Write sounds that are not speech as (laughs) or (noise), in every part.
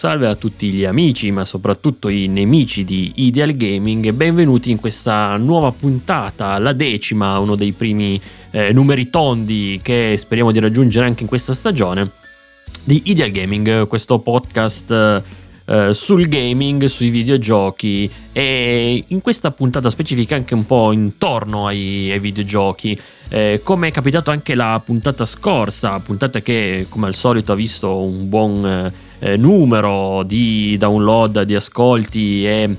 salve a tutti gli amici, ma soprattutto i nemici di Ideal Gaming benvenuti in questa nuova puntata, la decima, uno dei primi eh, numeri tondi che speriamo di raggiungere anche in questa stagione di Ideal Gaming, questo podcast eh, sul gaming, sui videogiochi e in questa puntata specifica anche un po' intorno ai, ai videogiochi. Eh, come è capitato anche la puntata scorsa, puntata che come al solito ha visto un buon eh, numero di download, di ascolti e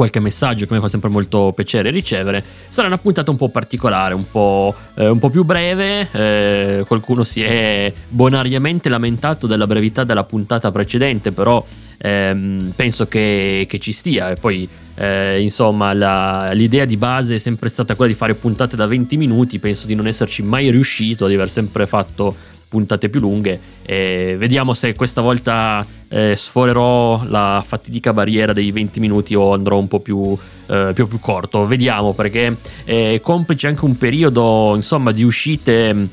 qualche messaggio che mi fa sempre molto piacere ricevere. Sarà una puntata un po' particolare, un po', eh, un po più breve. Eh, qualcuno si è bonariamente lamentato della brevità della puntata precedente, però ehm, penso che, che, ci stia. E poi, eh, insomma, la, l'idea di base è sempre stata quella di fare puntate da 20 minuti. Penso di non esserci mai riuscito, di aver sempre fatto puntate più lunghe. E vediamo se questa volta eh, sforerò la fatidica barriera dei 20 minuti o andrò un po' più, eh, più, più corto. Vediamo perché è complice anche un periodo insomma di uscite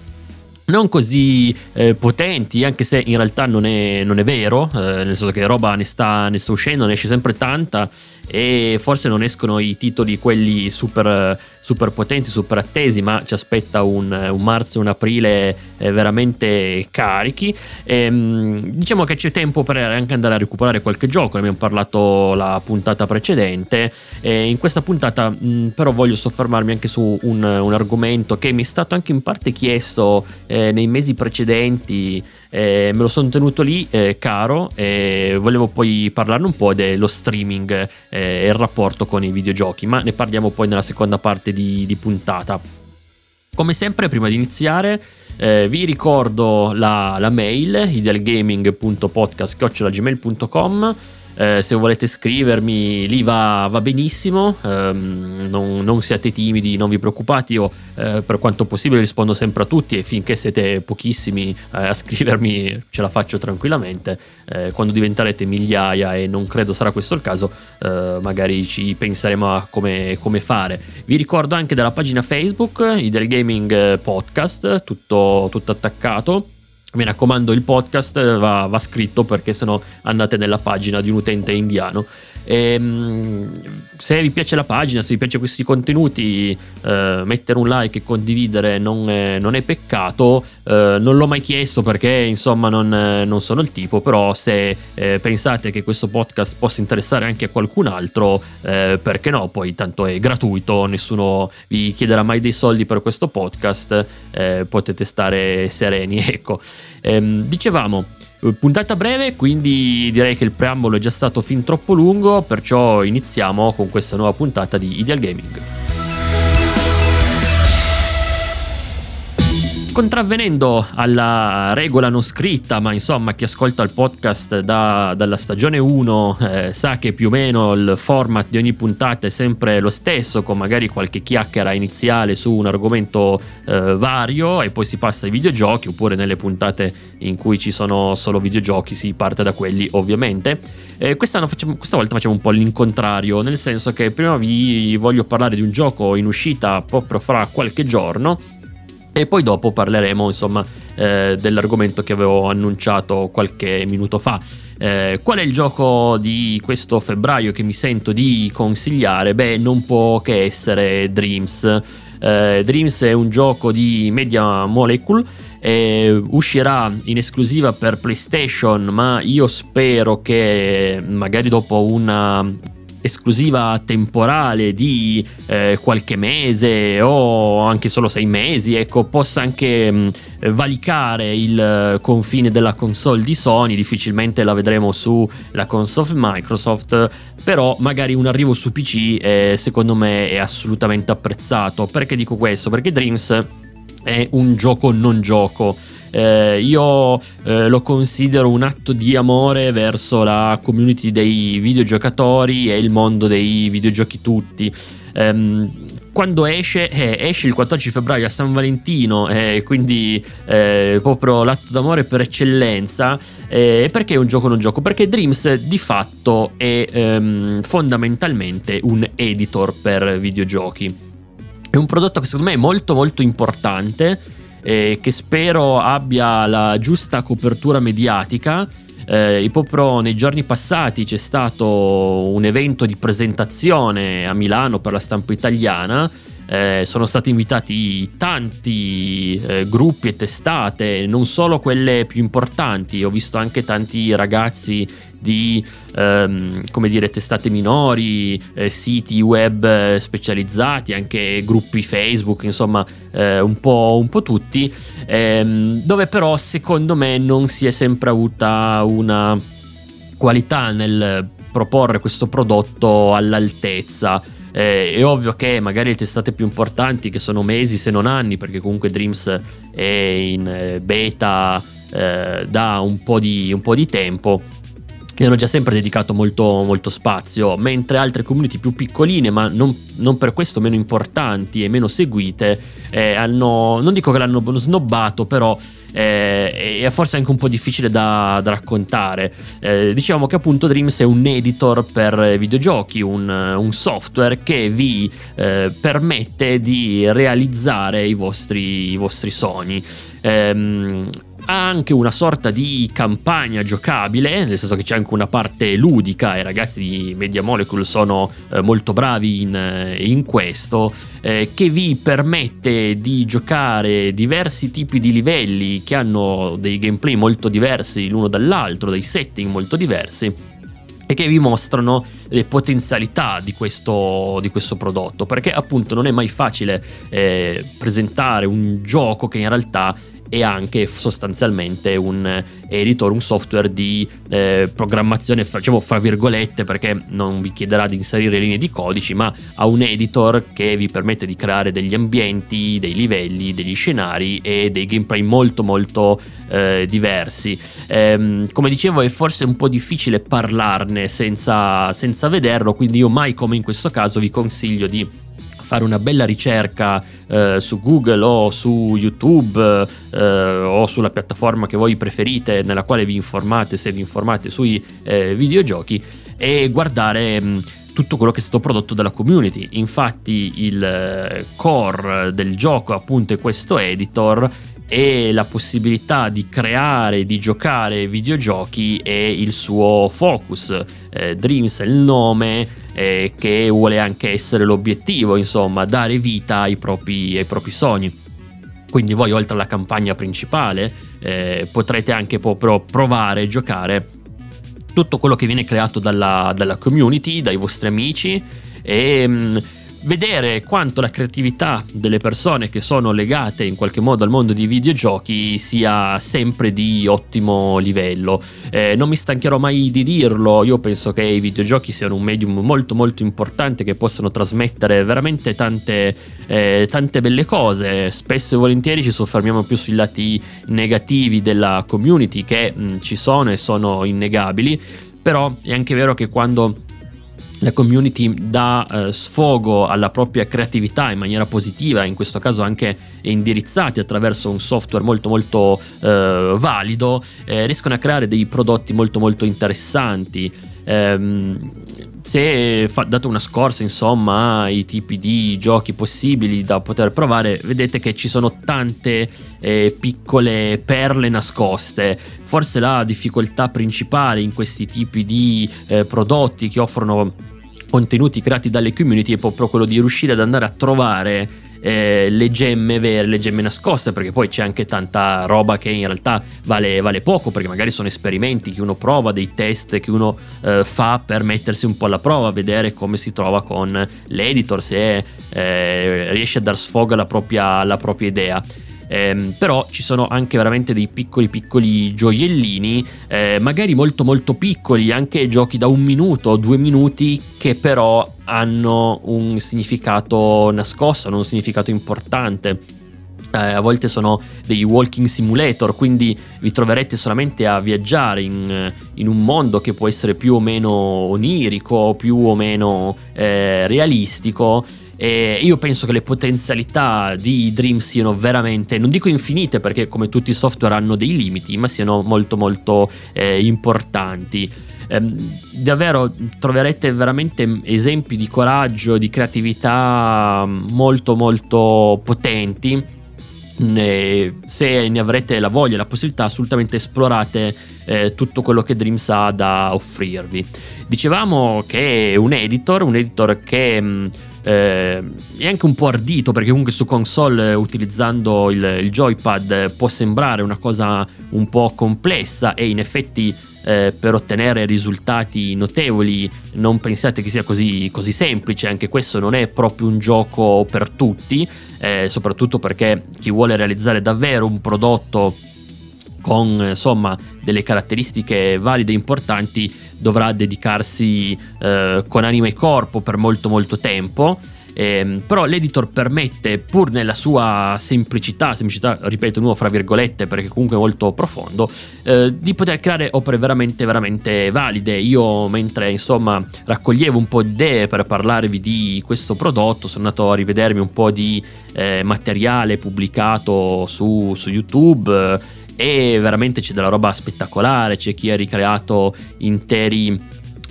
non così eh, potenti, anche se in realtà non è, non è vero, eh, nel senso che roba ne sta, ne sta uscendo, ne esce sempre tanta e forse non escono i titoli quelli super, super potenti, super attesi, ma ci aspetta un, un marzo un aprile eh, veramente carichi. E, ehm, diciamo che c'è tempo per anche andare a recuperare qualche gioco, ne abbiamo parlato la puntata precedente. E in questa puntata mh, però voglio soffermarmi anche su un, un, argomento che mi è stato anche in parte chiesto eh, nei mesi precedenti eh, me lo sono tenuto lì eh, caro e volevo poi parlarne un po' dello streaming eh, e il rapporto con i videogiochi, ma ne parliamo poi nella seconda parte di, di puntata. Come sempre, prima di iniziare, eh, vi ricordo la, la mail idealgaming.podcast.gmail.com eh, se volete scrivermi lì va, va benissimo, ehm, non, non, siate timidi, non vi preoccupate, io eh, per quanto possibile rispondo sempre a tutti e finché siete pochissimi eh, a (laughs) scrivermi ce la faccio tranquillamente, eh, quando diventerete migliaia e non credo sarà questo il caso, eh, magari ci penseremo a come, come, fare. Vi ricordo anche della pagina Facebook, Idel Gaming Podcast, tutto, tutto attaccato mi raccomando, il podcast va, va scritto perché sennò andate nella pagina di un utente indiano. E, ehm, se vi piace la pagina, se vi piace questi contenuti, eh, mettere un like e condividere non è, non è peccato. Eh, non l'ho mai chiesto perché insomma non, non sono il tipo, però se eh, pensate che questo podcast possa interessare anche a qualcun altro, eh, perché no? Poi tanto è gratuito, nessuno vi chiederà mai dei soldi per questo podcast, eh, potete stare sereni, (laughs) ecco. Ehm, dicevamo, puntata breve, quindi direi che il preambolo è già stato fin troppo lungo, perciò iniziamo con questa nuova puntata di Ideal Gaming. Contravvenendo alla regola non scritta, ma insomma chi ascolta il podcast da, dalla stagione 1 eh, sa che più o meno il format di ogni puntata è sempre lo stesso, con magari qualche chiacchiera iniziale su un argomento eh, vario e poi si passa ai videogiochi, oppure nelle puntate in cui ci sono solo videogiochi si parte da quelli ovviamente. Eh, facciamo, questa volta facciamo un po' l'incontrario, nel senso che prima vi voglio parlare di un gioco in uscita proprio fra qualche giorno e poi dopo parleremo insomma eh, dell'argomento che avevo annunciato qualche minuto fa. Eh, qual è il gioco di questo febbraio che mi sento di consigliare? Beh, non può che essere Dreams. Eh, Dreams è un gioco di Media Molecule uscirà in esclusiva per PlayStation, ma io spero che magari dopo una esclusiva temporale di eh, qualche mese o anche solo sei mesi, ecco, possa anche mh, valicare il confine della console di Sony, difficilmente la vedremo sulla console Microsoft, però magari un arrivo su PC eh, secondo me è assolutamente apprezzato. Perché dico questo? Perché Dreams è un gioco non gioco eh, io eh, lo considero un atto di amore verso la community dei videogiocatori e il mondo dei videogiochi tutti. Um, quando esce, eh, esce il 14 febbraio a San Valentino, eh, quindi eh, proprio l'atto d'amore per eccellenza. Eh, perché è un gioco non gioco? Perché Dreams di fatto è ehm, fondamentalmente un editor per videogiochi. È un prodotto che secondo me è molto molto importante eh, che spero abbia la giusta copertura mediatica. Eh, proprio nei giorni passati c'è stato un evento di presentazione a Milano per la stampa italiana eh, sono stati invitati tanti eh, gruppi e testate, non solo quelle più importanti, ho visto anche tanti ragazzi di ehm, come dire, testate minori, eh, siti web specializzati, anche gruppi Facebook, insomma eh, un po', un, po', tutti, ehm, dove però secondo me non si è sempre avuta una qualità nel proporre questo prodotto all'altezza eh, è ovvio che magari le testate più importanti, che sono mesi se non anni, perché comunque Dreams è in eh, beta eh, da un po, di, un po' di tempo, che hanno già sempre dedicato molto, molto, spazio, mentre altre community più piccoline, ma non, non per questo meno importanti e meno seguite, eh, hanno, non dico che l'hanno snobbato, però eh, è forse anche un po' difficile da, da raccontare. Eh, diciamo che appunto Dreams è un editor per videogiochi, un, un software che vi eh, permette di realizzare i vostri, i vostri sogni. Ha anche una sorta di campagna giocabile, nel senso che c'è anche una parte ludica e i ragazzi di Media Molecule sono eh, molto bravi in, eh, in questo, eh, che vi permette di giocare diversi tipi di livelli che hanno dei gameplay molto diversi l'uno dall'altro, dei setting molto diversi e che vi mostrano le potenzialità di questo, di questo, prodotto perché appunto non è mai facile eh, presentare un gioco che in realtà e anche sostanzialmente un editor, un software di eh, programmazione, facciamo fra virgolette perché non vi chiederà di inserire linee di codici, ma ha un editor che vi permette di creare degli ambienti, dei livelli, degli scenari e dei gameplay molto molto eh, diversi. Ehm, come dicevo è forse un po' difficile parlarne senza, senza vederlo, quindi io mai come in questo caso vi consiglio di fare una bella ricerca eh, su Google o su YouTube eh, o sulla piattaforma che voi preferite nella quale vi informate se vi informate sui eh, videogiochi e guardare mh, tutto quello che è stato prodotto dalla community. Infatti il eh, core del gioco appunto è questo editor e la possibilità di creare, di giocare videogiochi è il suo focus. Eh, Dreams è il nome eh, che vuole anche essere l'obiettivo, insomma, dare vita ai propri, ai propri sogni. Quindi voi oltre alla campagna principale eh, potrete anche proprio provare a giocare tutto quello che viene creato dalla, dalla community, dai vostri amici e mh, mm, vedere quanto la creatività delle persone che sono legate in qualche modo al mondo dei videogiochi sia sempre di ottimo livello. Eh, non mi stancherò mai di dirlo, io penso che i videogiochi siano un medium molto molto importante che possono trasmettere veramente tante, eh, tante belle cose. Spesso e volentieri ci soffermiamo più sui lati negativi della community che mh, ci sono e sono innegabili, però è anche vero che quando la community dà eh, sfogo alla propria creatività in maniera positiva, in questo caso anche indirizzati attraverso un software molto molto eh, valido, eh, riescono a creare dei prodotti molto molto interessanti. Ehm, se fa, date una scorsa insomma ai tipi di giochi possibili da poter provare vedete che ci sono tante eh, piccole perle nascoste. Forse la difficoltà principale in questi tipi di eh, prodotti che offrono contenuti creati dalle community è proprio quello di riuscire ad andare a trovare eh, le gemme vere, le gemme nascoste, perché poi c'è anche tanta roba che in realtà vale, vale poco, perché magari sono esperimenti che uno prova, dei test che uno eh, fa per mettersi un po' alla prova, vedere come si trova con l'editor, se eh, riesce a dar sfogo alla propria, alla propria idea. Eh, però ci sono anche veramente dei piccoli piccoli gioiellini, eh, magari molto molto piccoli, anche giochi da un minuto o due minuti che però hanno un significato nascosto, hanno un significato importante. Eh, a volte sono dei walking simulator, quindi vi troverete solamente a viaggiare in, in un mondo che può essere più o meno onirico, più o meno eh, realistico e io penso che le potenzialità di Dream siano veramente, non dico infinite perché come tutti i software hanno dei limiti, ma siano molto molto eh, importanti. Eh, davvero troverete veramente esempi di coraggio, di creatività molto molto potenti. se ne avrete la voglia e la possibilità, assolutamente esplorate eh, tutto quello che Dreams ha da offrirvi. Dicevamo che è un editor, un editor che mh, eh, è anche un po' ardito perché comunque su console utilizzando il, il joypad può sembrare una cosa un po' complessa e in effetti eh, per ottenere risultati notevoli non pensate che sia così, così, semplice, anche questo non è proprio un gioco per tutti, eh, soprattutto perché chi vuole realizzare davvero un prodotto con insomma delle caratteristiche valide e importanti dovrà dedicarsi eh, con anima e corpo per molto molto tempo. Eh, però l'editor permette, pur nella sua semplicità, semplicità ripeto nuovo fra virgolette perché comunque è molto profondo, eh, di poter creare opere veramente veramente valide. Io mentre insomma raccoglievo un po' di idee per parlarvi di questo prodotto, sono andato a rivedermi un po' di eh, materiale pubblicato su, su YouTube e veramente c'è della roba spettacolare, c'è chi ha ricreato interi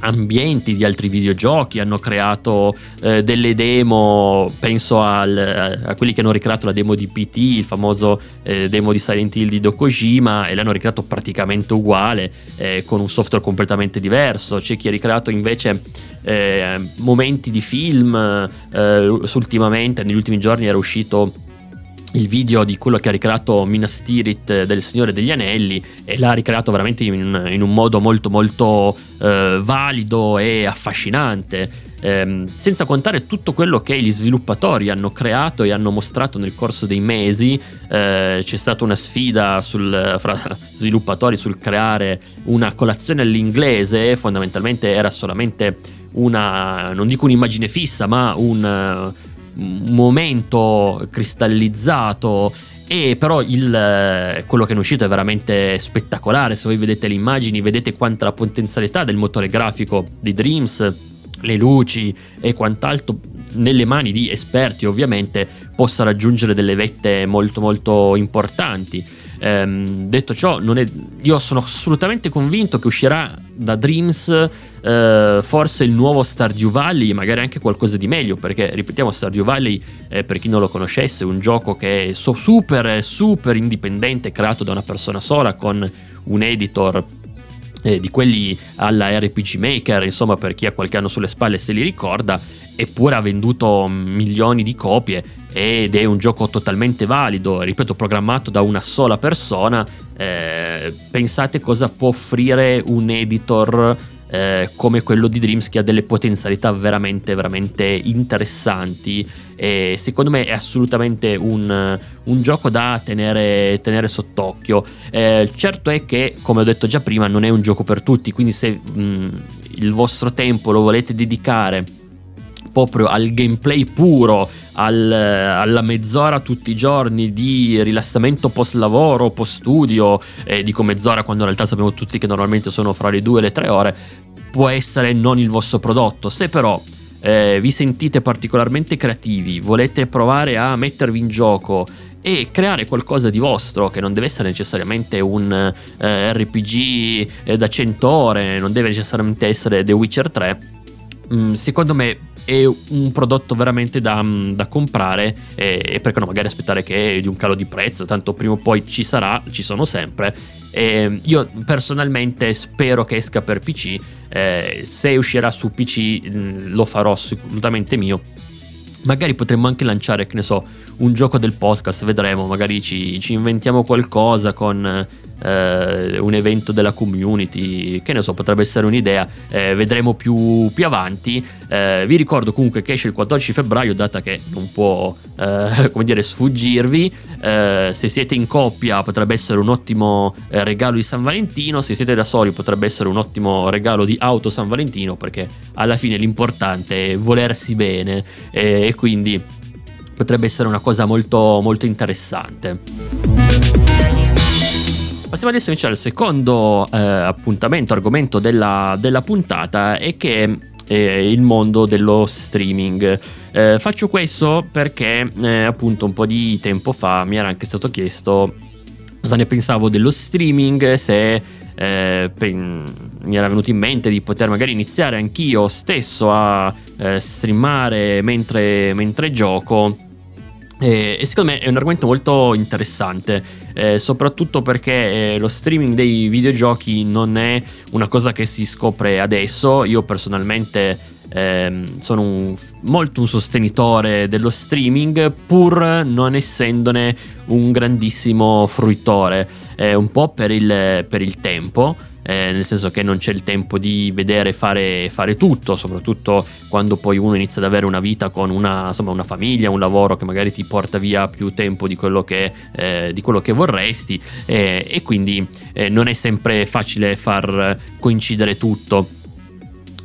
ambienti di altri videogiochi, hanno creato eh, delle demo, penso al, a quelli che hanno ricreato la demo di PT, il famoso eh, demo di Silent Hill di Dokojima e l'hanno ricreato praticamente uguale eh, con un software completamente diverso, c'è chi ha ricreato invece eh, momenti di film, eh, ultimamente negli ultimi giorni era uscito il video di quello che ha ricreato Minas Tirith del Signore degli Anelli e l'ha ricreato veramente in, in un modo molto molto eh, valido e affascinante. Eh, senza contare tutto quello che gli sviluppatori hanno creato e hanno mostrato nel corso dei mesi. Eh, c'è stata una sfida sul, fra (laughs) sviluppatori sul creare una colazione all'inglese, fondamentalmente era solamente una, non dico un'immagine fissa, ma un momento cristallizzato e però il, eh, quello che è uscito è veramente spettacolare. Se voi vedete le immagini vedete quanta la potenzialità del motore grafico di Dreams le luci e quant'altro nelle mani di esperti ovviamente possa raggiungere delle vette molto molto importanti. Ehm, detto ciò, è, io sono assolutamente convinto che uscirà da Dreams eh, forse il nuovo Stardew Valley, magari anche qualcosa di meglio, perché ripetiamo Stardew Valley, eh, per chi non lo conoscesse, è un gioco che è super, super indipendente, creato da una persona sola, con un editor eh, di quelli alla RPG Maker, insomma per chi ha qualche anno sulle spalle se li ricorda, eppure ha venduto milioni di copie ed è un gioco totalmente valido, ripeto, programmato da una sola persona. Eh, pensate cosa può offrire un editor eh, come quello di Dreams che ha delle potenzialità veramente veramente interessanti. E secondo me è assolutamente un, un gioco da tenere, tenere sott'occhio. Eh, certo è che come ho detto già prima non è un gioco per tutti quindi se mh, il vostro tempo lo volete dedicare proprio al gameplay puro, al, alla mezz'ora tutti i giorni di rilassamento post lavoro, post studio, eh, dico mezz'ora quando in realtà sappiamo tutti che normalmente sono fra le due e le tre ore, può essere non il vostro prodotto. Se però eh, vi sentite particolarmente creativi, volete provare a mettervi in gioco e creare qualcosa di vostro che non deve essere necessariamente un eh, RPG eh, da 100 ore, non deve necessariamente essere The Witcher 3, mh, mm, secondo me è un prodotto veramente da, da comprare e, e, perché no magari aspettare che di un calo di prezzo tanto prima o poi ci sarà ci sono sempre. E io personalmente spero che esca per PC eh, se uscirà su PC lo farò assolutamente mio. Magari potremmo anche lanciare, che ne so, un gioco del podcast, vedremo, magari ci, ci inventiamo qualcosa con eh, un evento della community, che ne so, potrebbe essere un'idea, eh, vedremo più, più avanti. Eh, vi ricordo comunque che esce il 14 febbraio, data che non può, eh, (laughs) come dire, sfuggirvi. Eh, se siete in coppia potrebbe essere un ottimo eh, regalo di San Valentino, se siete da soli potrebbe essere un ottimo regalo di auto San Valentino, perché alla fine l'importante è volersi bene e quindi potrebbe essere una cosa molto, molto interessante. Passiamo adesso invece al secondo eh, appuntamento, argomento della, della puntata e che è il mondo dello streaming. Eh, faccio questo perché eh, appunto un po' di tempo fa mi era anche stato chiesto cosa ne pensavo dello streaming, se eh, pen- mi era venuto in mente di poter magari iniziare anch'io stesso a eh, streamare mentre, mentre gioco e, secondo me è un argomento molto interessante, eh, soprattutto perché eh, lo streaming dei videogiochi non è una cosa che si scopre adesso. Io personalmente eh, sono un, molto un sostenitore dello streaming, pur non essendone un grandissimo fruitore, un po' per il, per il tempo eh, nel senso che non c'è il tempo di vedere fare, fare tutto, soprattutto quando poi uno inizia ad avere una vita con una, insomma, una famiglia, un lavoro che magari ti porta via più tempo di quello che, eh, di quello che vorresti eh, e quindi eh, non è sempre facile far coincidere tutto.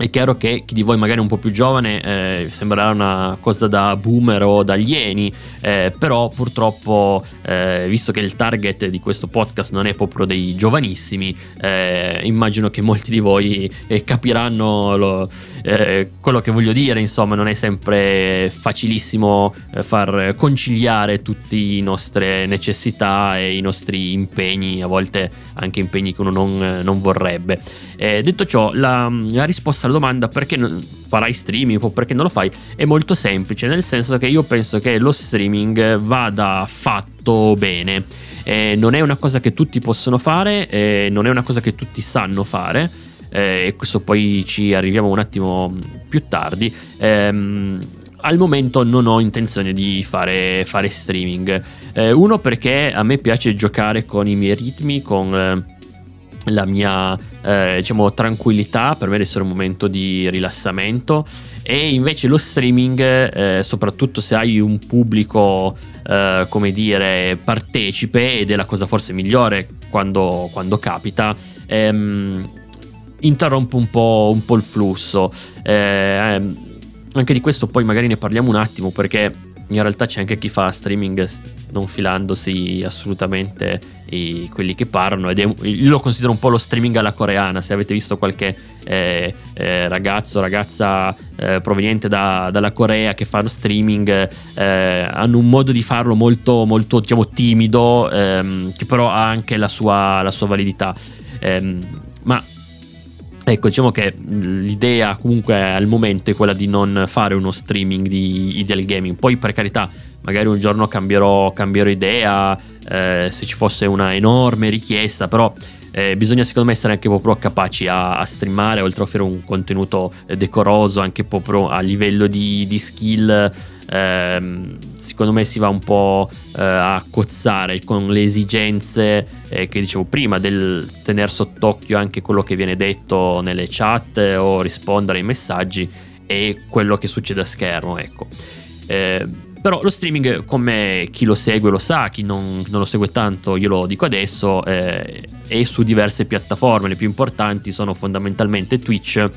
È chiaro che chi di voi magari è un po' più giovane eh, sembrerà una cosa da boomer o da alieni, eh, però purtroppo, eh, visto che il target di questo podcast non è proprio dei giovanissimi, eh, immagino che molti di voi eh, capiranno lo, eh, quello che voglio dire, insomma non è sempre facilissimo far conciliare tutte le nostre necessità e i nostri impegni, a volte anche impegni che uno non, non vorrebbe. detto ciò, la, la risposta alla domanda perché non farai streaming o perché non lo fai è molto semplice, nel senso che io penso che lo streaming vada fatto bene. Eh, non è una cosa che tutti possono fare, eh, non è una cosa che tutti sanno fare. Eh, e questo poi ci arriviamo un attimo più tardi. Ehm, al momento non ho intenzione di fare, fare streaming. Eh, uno perché a me piace giocare con i miei ritmi, con eh, la mia eh, diciamo tranquillità per me deve essere un momento di rilassamento. E invece lo streaming eh, soprattutto se hai un pubblico eh, come dire partecipe ed è la cosa forse migliore quando, quando capita ehm, interrompe un po', un po', il flusso. Eh, ehm, anche di questo poi magari ne parliamo un attimo perché in realtà c'è anche chi fa streaming non filandosi assolutamente quelli che parlano ed è, io lo considero un po' lo streaming alla coreana se avete visto qualche eh, eh, ragazzo ragazza eh, proveniente da, dalla Corea che fa streaming eh, hanno un modo di farlo molto molto diciamo timido ehm, che però ha anche la sua, la sua validità. Ehm, ma Ecco, diciamo che l'idea comunque al momento è quella di non fare uno streaming di Ideal Gaming. Poi per carità, magari un giorno cambierò, cambierò idea eh, se ci fosse una enorme richiesta, però eh, bisogna secondo me essere anche proprio capaci a, a, streamare, oltre a offrire un contenuto decoroso, anche proprio a livello di, di skill ehm, secondo me si va un po' eh, a cozzare con le esigenze eh, che dicevo prima del tenere sott'occhio anche quello che viene detto nelle chat o rispondere ai messaggi e quello che succede a schermo ecco eh, però lo streaming, come chi lo segue lo sa, chi non, non lo segue tanto, io lo dico adesso, eh, è su diverse piattaforme. Le più importanti sono fondamentalmente Twitch,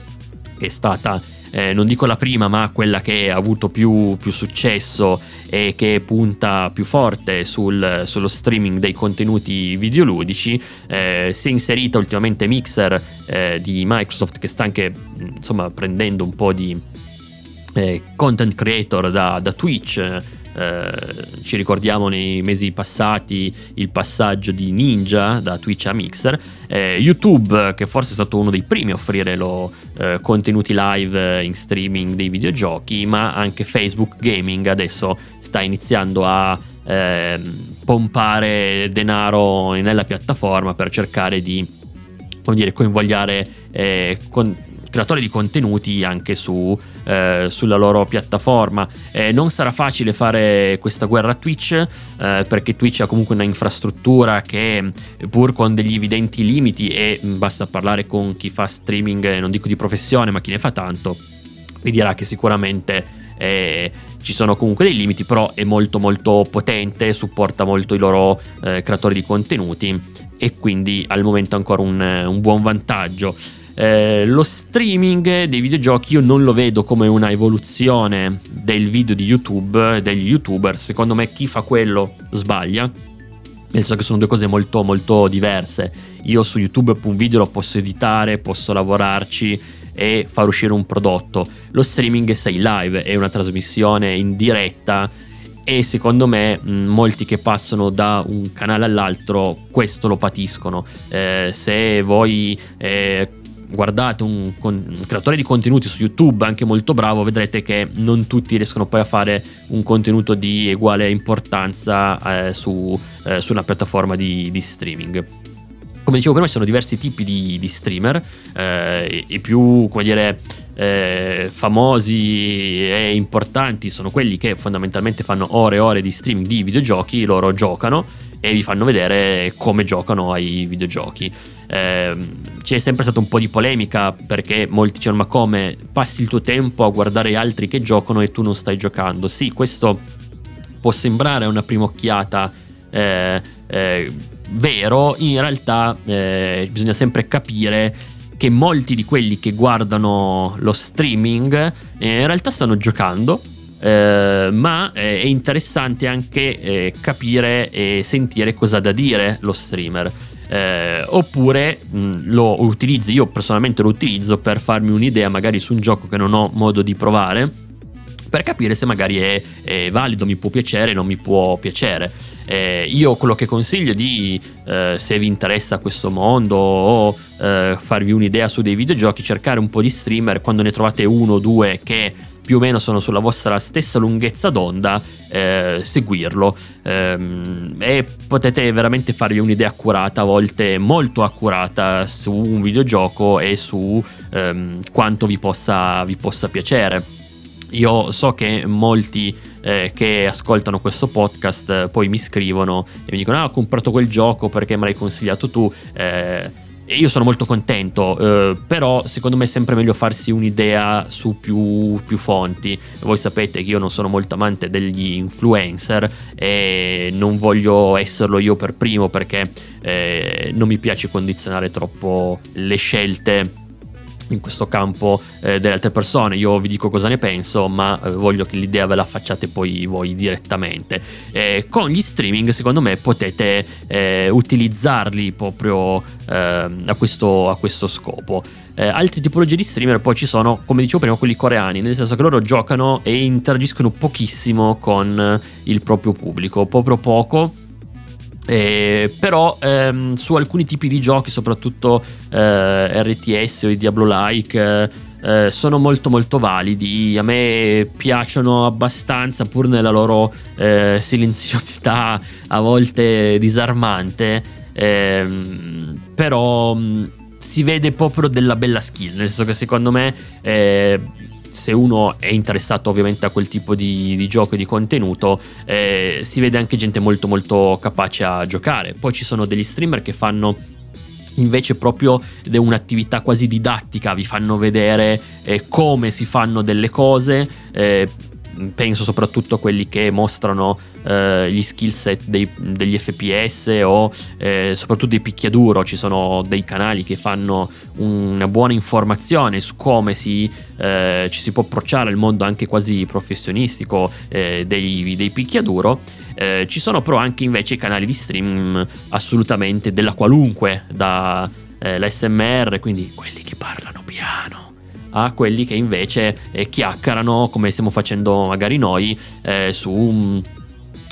che è stata eh, non dico la prima, ma quella che ha avuto più, più successo e che punta più forte sul, sullo streaming dei contenuti videoludici. Eh, si è inserita ultimamente Mixer eh, di Microsoft che sta anche insomma prendendo un po' di eh, content creator da, da Twitch eh, ci ricordiamo nei mesi passati il passaggio di Ninja da Twitch a Mixer, eh, YouTube che forse è stato uno dei primi a offrire lo, eh, contenuti live in streaming dei videogiochi, ma anche Facebook Gaming adesso sta iniziando a ehm, pompare denaro nella piattaforma per cercare di come dire, coinvogliare eh, con, creatori di contenuti anche su, eh, sulla loro piattaforma. Eh, non sarà facile fare questa guerra a Twitch eh, perché Twitch ha comunque una infrastruttura che pur con degli evidenti limiti e basta parlare con chi fa streaming, non dico di professione, ma chi ne fa tanto, vi dirà che sicuramente eh, ci sono comunque dei limiti, però è molto molto potente, supporta molto i loro eh, creatori di contenuti e quindi al momento ancora un, un buon vantaggio. Eh, lo streaming dei videogiochi io non lo vedo come una evoluzione del video di YouTube, degli youtuber, secondo me chi fa quello sbaglia, nel senso che sono due cose molto molto diverse. Io su YouTube un video lo posso editare, posso lavorarci e far uscire un prodotto. Lo streaming sei live, è una trasmissione in diretta e secondo me molti che passano da un canale all'altro questo lo patiscono. Eh, se voi eh, guardate un, un, creatore di contenuti su YouTube anche molto bravo, vedrete che non tutti riescono poi a fare un contenuto di uguale importanza eh, su, eh, su, una piattaforma di, di streaming. Come dicevo prima ci sono diversi tipi di, di streamer eh, i più come dire eh, famosi e importanti sono quelli che fondamentalmente fanno ore e ore di streaming di videogiochi loro giocano e vi fanno vedere come giocano ai videogiochi eh, c'è sempre stata un po' di polemica perché molti dicevano ma come passi il tuo tempo a guardare altri che giocano e tu non stai giocando sì questo può sembrare una prima occhiata eh, eh, vero, in realtà eh, bisogna sempre capire che molti di quelli che guardano lo streaming eh, in realtà stanno giocando. Eh, ma eh, è interessante anche eh, capire e sentire cosa ha da dire lo streamer. Eh, oppure mh, lo utilizzi, io personalmente lo utilizzo per farmi un'idea magari su un gioco che non ho modo di provare per capire se magari è, è valido, mi può piacere, non mi può piacere. Eh, io quello che consiglio di, eh, se vi interessa questo mondo o eh, farvi un'idea su dei videogiochi, cercare un po' di streamer quando ne trovate uno o due che più o meno sono sulla vostra stessa lunghezza d'onda, eh, seguirlo ehm, e potete veramente farvi un'idea accurata, a volte molto accurata su un videogioco e su ehm, quanto vi possa, vi possa piacere. Io so che molti eh, che ascoltano questo podcast eh, poi mi scrivono e mi dicono: Ah, ho comprato quel gioco perché me l'hai consigliato tu. Eh, e io sono molto contento, eh, però secondo me è sempre meglio farsi un'idea su più, più, fonti. Voi sapete che io non sono molto amante degli influencer e non voglio esserlo io per primo perché eh, non mi piace condizionare troppo le scelte in questo campo eh, delle altre persone. Io vi dico cosa ne penso, ma eh, voglio che l'idea ve la facciate poi voi direttamente. Eh, con gli streaming, secondo me, potete eh, utilizzarli proprio ehm, a questo, a, questo, scopo. Eh, altre tipologie di streamer poi ci sono, come dicevo prima, quelli coreani, nel senso che loro giocano e interagiscono pochissimo con il proprio pubblico, proprio poco eh, però ehm, su alcuni tipi di giochi, soprattutto eh, RTS o i Diablo-like, eh, sono molto molto validi. A me piacciono abbastanza, pur nella loro eh, silenziosità a volte disarmante. Ehm, però mh, si vede proprio della bella skill, nel senso che secondo me eh, se uno è interessato ovviamente a quel tipo di, di gioco e di contenuto, eh, si vede anche gente molto molto capace a giocare. Poi ci sono degli streamer che fanno invece proprio un'attività quasi didattica, vi fanno vedere eh, come si fanno delle cose. Eh, penso soprattutto a quelli che mostrano eh, gli skill set dei, degli FPS o eh, soprattutto dei picchiaduro, ci sono dei canali che fanno una buona informazione su come si, eh, ci si può approcciare al mondo anche quasi professionistico eh, dei, dei picchiaduro. Eh, ci sono però anche invece i canali di stream assolutamente della qualunque, da eh, l'SMR, quindi quelli che parlano piano a quelli che invece eh, chiacchierano come stiamo facendo magari noi eh, su um,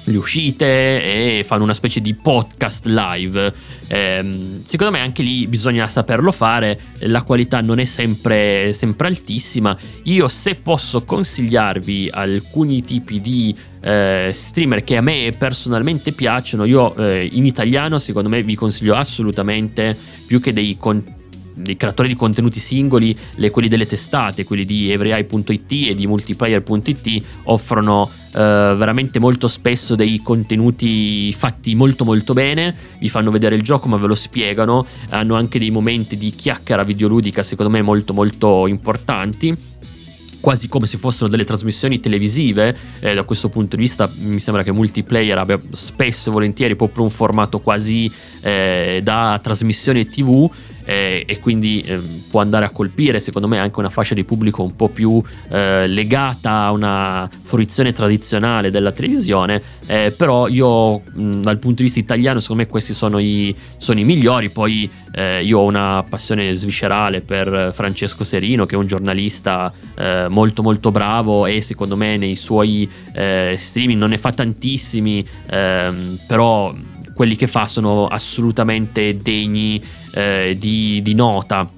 le uscite e fanno una specie di podcast live. Eh, secondo me anche lì bisogna saperlo fare, la qualità non è sempre, sempre altissima. Io se posso consigliarvi alcuni tipi di eh, streamer che a me personalmente piacciono, io eh, in italiano secondo me vi consiglio assolutamente più che dei contenuti i creatori di contenuti singoli, le, quelli delle testate, quelli di everyeye.it e di multiplayer.it offrono eh, veramente molto spesso dei contenuti fatti molto molto bene, vi fanno vedere il gioco ma ve lo spiegano, hanno anche dei momenti di chiacchiera videoludica secondo me molto molto importanti quasi come se fossero delle trasmissioni televisive. Eh, da questo punto di vista mi sembra che multiplayer abbia spesso e volentieri proprio un formato quasi eh, da trasmissione TV eh, e quindi eh, può andare a colpire secondo me anche una fascia di pubblico un po' più eh, legata a una fruizione tradizionale della televisione. Eh, però io mh, dal punto di vista italiano secondo me questi sono i, sono i migliori. Poi eh, io ho una passione sviscerale per Francesco Serino che è un giornalista eh, molto molto bravo e secondo me nei suoi streaming non ne fa tantissimi ehm, però quelli che fa sono assolutamente degni eh, di, di nota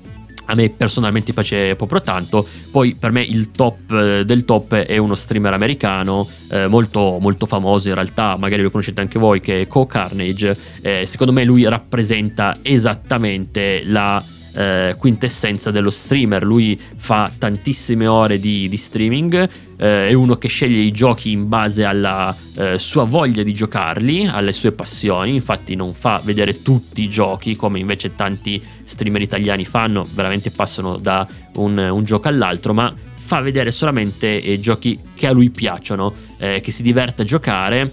a me personalmente piace proprio tanto. Poi per me il top eh, del top è uno streamer americano eh, molto, molto famoso in realtà, magari lo conoscete anche voi, che è Co Carnage. Eh, secondo me lui rappresenta esattamente la eh, quintessenza dello streamer. Lui fa tantissime ore di, di streaming, eh, è uno che sceglie i giochi in base alla eh, sua voglia di giocarli, alle sue passioni. Infatti, non fa vedere tutti i giochi come invece tanti streamer italiani fanno, veramente passano da un, un gioco all'altro, ma fa vedere solamente eh, giochi che a lui piacciono, eh, che si diverte a giocare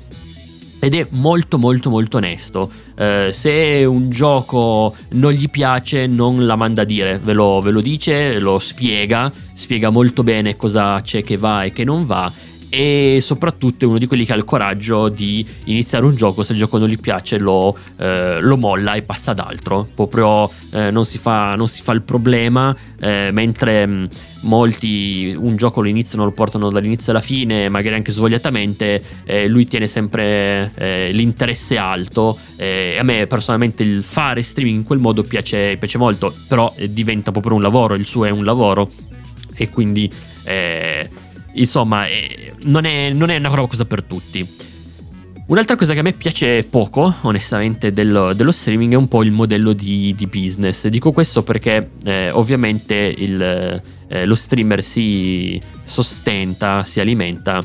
ed è molto molto molto onesto. Eh, se un gioco non gli piace non la manda a dire, ve lo, ve lo dice, lo spiega, spiega molto bene cosa c'è che va e che non va e soprattutto è uno di quelli che ha il coraggio di iniziare un gioco, se il gioco non gli piace lo, eh, lo molla e passa ad altro, proprio eh, non, si fa, non, si fa, il problema, eh, mentre mh, molti un gioco lo iniziano, lo portano dall'inizio alla fine, magari anche svogliatamente, eh, lui tiene sempre eh, l'interesse alto. E a me personalmente il fare streaming in quel modo piace, piace molto, però eh, diventa proprio un lavoro, il suo è un lavoro. E quindi... Eh, Insomma, eh, non, è, non, è, una cosa per tutti. Un'altra cosa che a me piace poco, onestamente, dello, dello streaming è un po' il modello di, di business. Dico questo perché eh, ovviamente il, eh, lo streamer si sostenta, si alimenta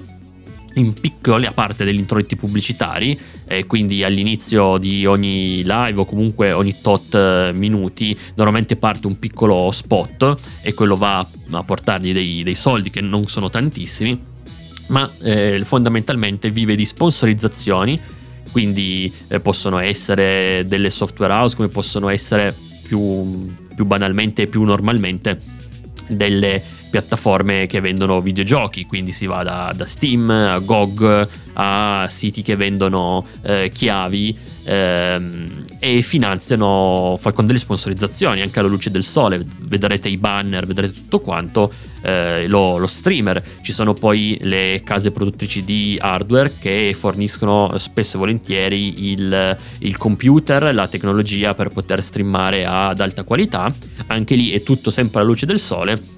in piccole a parte degli introiti pubblicitari, eh, quindi all'inizio di ogni live o comunque ogni tot eh, minuti normalmente parte un piccolo spot e quello va a portargli dei, dei soldi che non sono tantissimi, ma eh, fondamentalmente vive di sponsorizzazioni, quindi eh, possono essere delle software house come possono essere più, più banalmente e più normalmente delle piattaforme che vendono videogiochi, quindi si va da, da Steam a GOG a siti che vendono eh, chiavi ehm, e finanziano con delle sponsorizzazioni anche alla luce del sole, vedrete i banner, vedrete tutto quanto, eh, lo, lo, streamer. Ci sono poi le case produttrici di hardware che forniscono spesso e volentieri il, il computer, la tecnologia per poter streamare ad alta qualità, anche lì è tutto sempre alla luce del sole.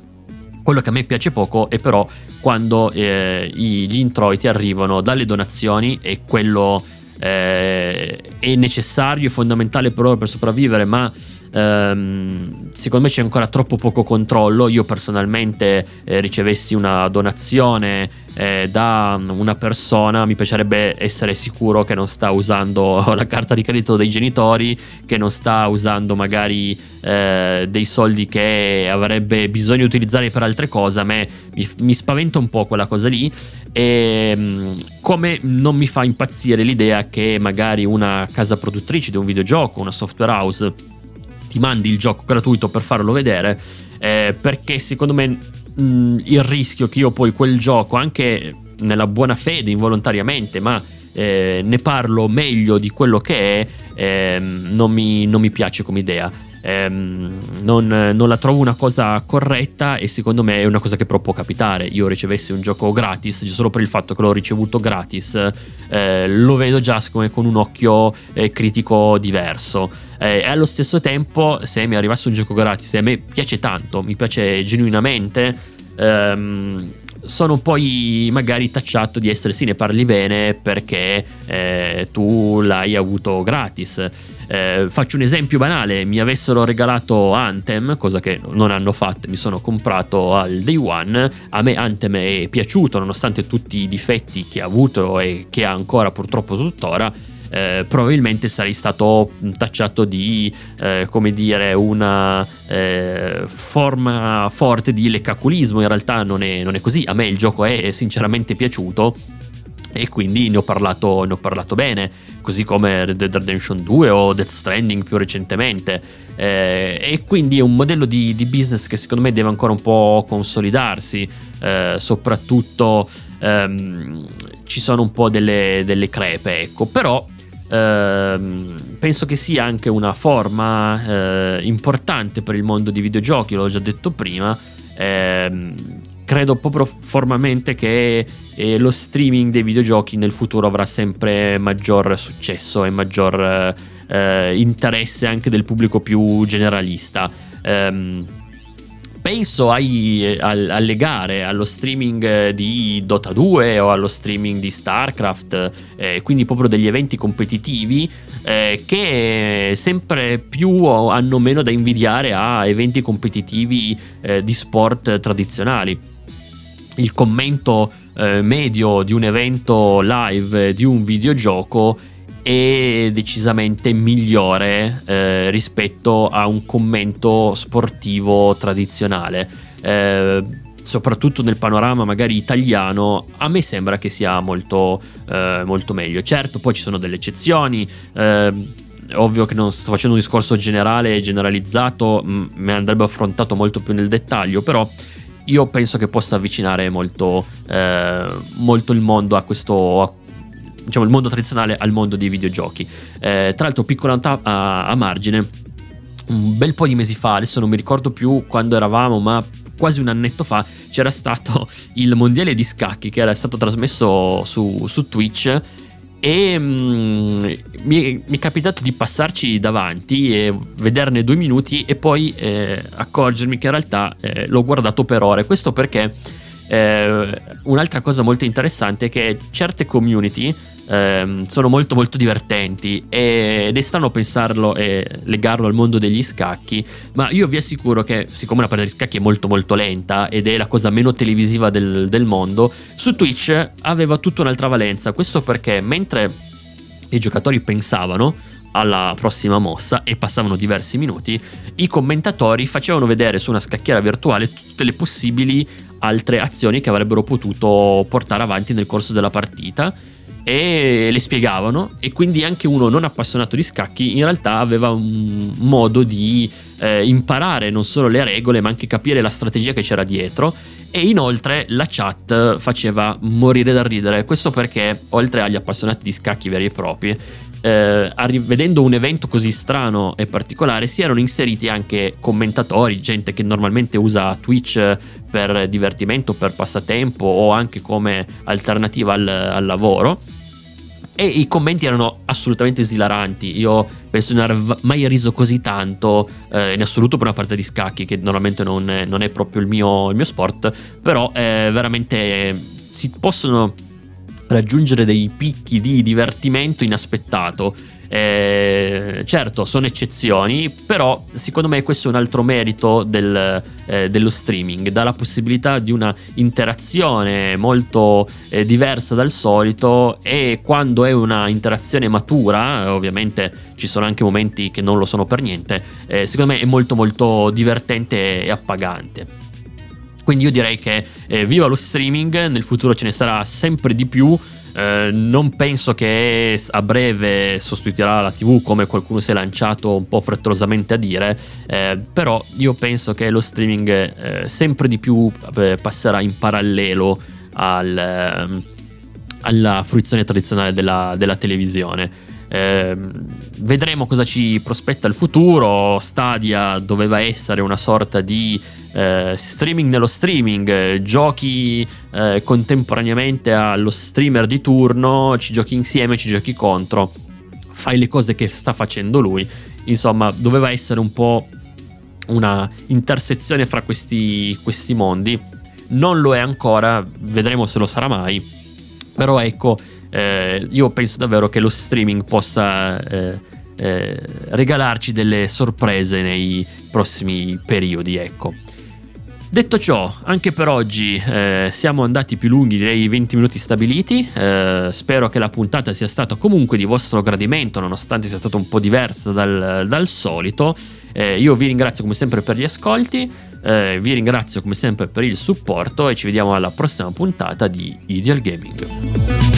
Quello che a me piace poco è però quando eh, gli introiti arrivano dalle donazioni e quello eh, è necessario e fondamentale per loro per sopravvivere, ma ehm, secondo me c'è ancora troppo poco controllo. Io personalmente eh, ricevessi una donazione eh, da una persona, mi piacerebbe essere sicuro che non sta usando (laughs) la carta di credito dei genitori, che non sta usando magari eh, dei soldi che avrebbe bisogno di utilizzare per altre cose. A me mi, mi spaventa un po' quella cosa lì. E ehm, come non mi fa impazzire l'idea che magari una casa produttrice di un videogioco, una software house, ti mandi il gioco gratuito per farlo vedere, eh, perché secondo me mh, mm, il rischio che io poi quel gioco, anche nella buona fede involontariamente, ma eh, ne parlo meglio di quello che è, eh, non, mi, non mi piace come idea ehm, non, non, la trovo una cosa corretta e secondo me è una cosa che però può capitare. Io ricevessi un gioco gratis, solo per il fatto che l'ho ricevuto gratis, eh, lo vedo già come con un occhio eh, critico diverso. Eh, e allo stesso tempo, se mi arrivasse un gioco gratis e a me piace tanto, mi piace genuinamente, ehm, sono poi magari tacciato di essere sì ne parli bene perché eh, tu l'hai avuto gratis. Eh, faccio un esempio banale, mi avessero regalato Anthem, cosa che non hanno fatto, mi sono comprato al day one, a me Anthem è piaciuto nonostante tutti i difetti che ha avuto e che ha ancora purtroppo tuttora eh, probabilmente sarei stato tacciato di, eh, come dire, una eh, forma forte di leccaculismo. In realtà non è, non è così. A me il gioco è sinceramente piaciuto e quindi ne ho, parlato, ne ho parlato bene, così come Red Dead Redemption 2 o Death Stranding più recentemente. Eh, e quindi è un modello di, di, business che secondo me deve ancora un po' consolidarsi, eh, soprattutto ehm, ci sono un po' delle, delle crepe, ecco, però Uh, penso che sia anche una forma uh, importante per il mondo dei videogiochi, l'ho già detto prima. Uh, credo proprio formalmente che eh, lo streaming dei videogiochi nel futuro avrà sempre maggior successo e maggior eh, interesse anche del pubblico più generalista. Um, penso ai, alle gare, allo streaming eh, di Dota 2 o allo streaming di StarCraft, eh, quindi proprio degli eventi competitivi eh, che sempre più hanno meno da invidiare a eventi competitivi eh, di sport tradizionali. Il commento eh, medio di un evento live di un videogioco è decisamente migliore eh, rispetto a un commento sportivo tradizionale. Eh, soprattutto nel panorama magari italiano, a me sembra che sia molto, eh, molto meglio. Certo, poi ci sono delle eccezioni. Eh, ovvio che non sto facendo un discorso generale e generalizzato, m- me andrebbe affrontato molto più nel dettaglio, però io penso che possa avvicinare molto, eh, molto il mondo a questo, a diciamo, il mondo tradizionale al mondo dei videogiochi. Eh, tra l'altro, piccola nota a, a margine, un bel po' di mesi fa, adesso non mi ricordo più quando eravamo, ma quasi un annetto fa c'era stato (laughs) il mondiale di scacchi che era stato trasmesso su, su Twitch e mm, mi, mi, è capitato di passarci davanti e vederne due minuti e poi eh, accorgermi che in realtà eh, l'ho guardato per ore. Questo perché eh, un'altra cosa molto interessante è che certe community ehm, sono molto molto divertenti ed è strano pensarlo e legarlo al mondo degli scacchi, ma io vi assicuro che siccome la partita di scacchi è molto molto lenta ed è la cosa meno televisiva del, del mondo, su Twitch aveva tutta un'altra valenza, questo perché mentre i giocatori pensavano alla prossima mossa e passavano diversi minuti, i commentatori facevano vedere su una scacchiera virtuale tutte le possibili altre azioni che avrebbero potuto portare avanti nel corso della partita e le spiegavano e quindi anche uno non appassionato di scacchi in realtà aveva un modo di eh, imparare non solo le regole ma anche capire la strategia che c'era dietro. E inoltre la chat faceva morire da ridere. Questo perché oltre agli appassionati di scacchi veri e propri eh, vedendo un evento così strano e particolare si erano inseriti anche commentatori, gente che normalmente usa Twitch per divertimento, per passatempo o anche come alternativa al, al lavoro e i commenti erano assolutamente esilaranti. Io penso di non aver mai riso così tanto eh, in assoluto per una partita di scacchi, che normalmente non è, non è proprio il mio, il mio, sport, però eh, veramente si possono raggiungere dei picchi di divertimento inaspettato eh, certo, sono eccezioni, però secondo me questo è un altro merito del, eh, dello streaming, dà la possibilità di una interazione molto eh, diversa dal solito e quando è una interazione matura, ovviamente ci sono anche momenti che non lo sono per niente, eh, secondo me è molto molto divertente e appagante. Quindi io direi che eh, viva lo streaming, nel futuro ce ne sarà sempre di più eh, non penso che a breve sostituirà la TV come qualcuno si è lanciato un po' frettolosamente a dire, eh, però io penso che lo streaming eh, sempre di più eh, passerà in parallelo al, ehm, alla fruizione tradizionale della, della televisione. Eh, vedremo cosa ci prospetta il futuro. Stadia doveva essere una sorta di eh, streaming nello streaming, giochi eh, contemporaneamente allo streamer di turno, ci giochi insieme, ci giochi contro, fai le cose che sta facendo lui. Insomma, doveva essere un po' una intersezione fra questi, questi mondi non lo è ancora, vedremo se lo sarà mai, però ecco, eh, io penso davvero che lo streaming possa eh, eh, regalarci delle sorprese nei prossimi periodi, ecco. Detto ciò, anche per oggi eh, siamo andati più lunghi dei 20 minuti stabiliti, eh, spero che la puntata sia stata comunque di vostro gradimento nonostante sia stata un po' diversa dal, dal solito. Eh, io vi ringrazio come sempre per gli ascolti, eh, vi ringrazio come sempre per il supporto e ci vediamo alla prossima puntata di Ideal Gaming.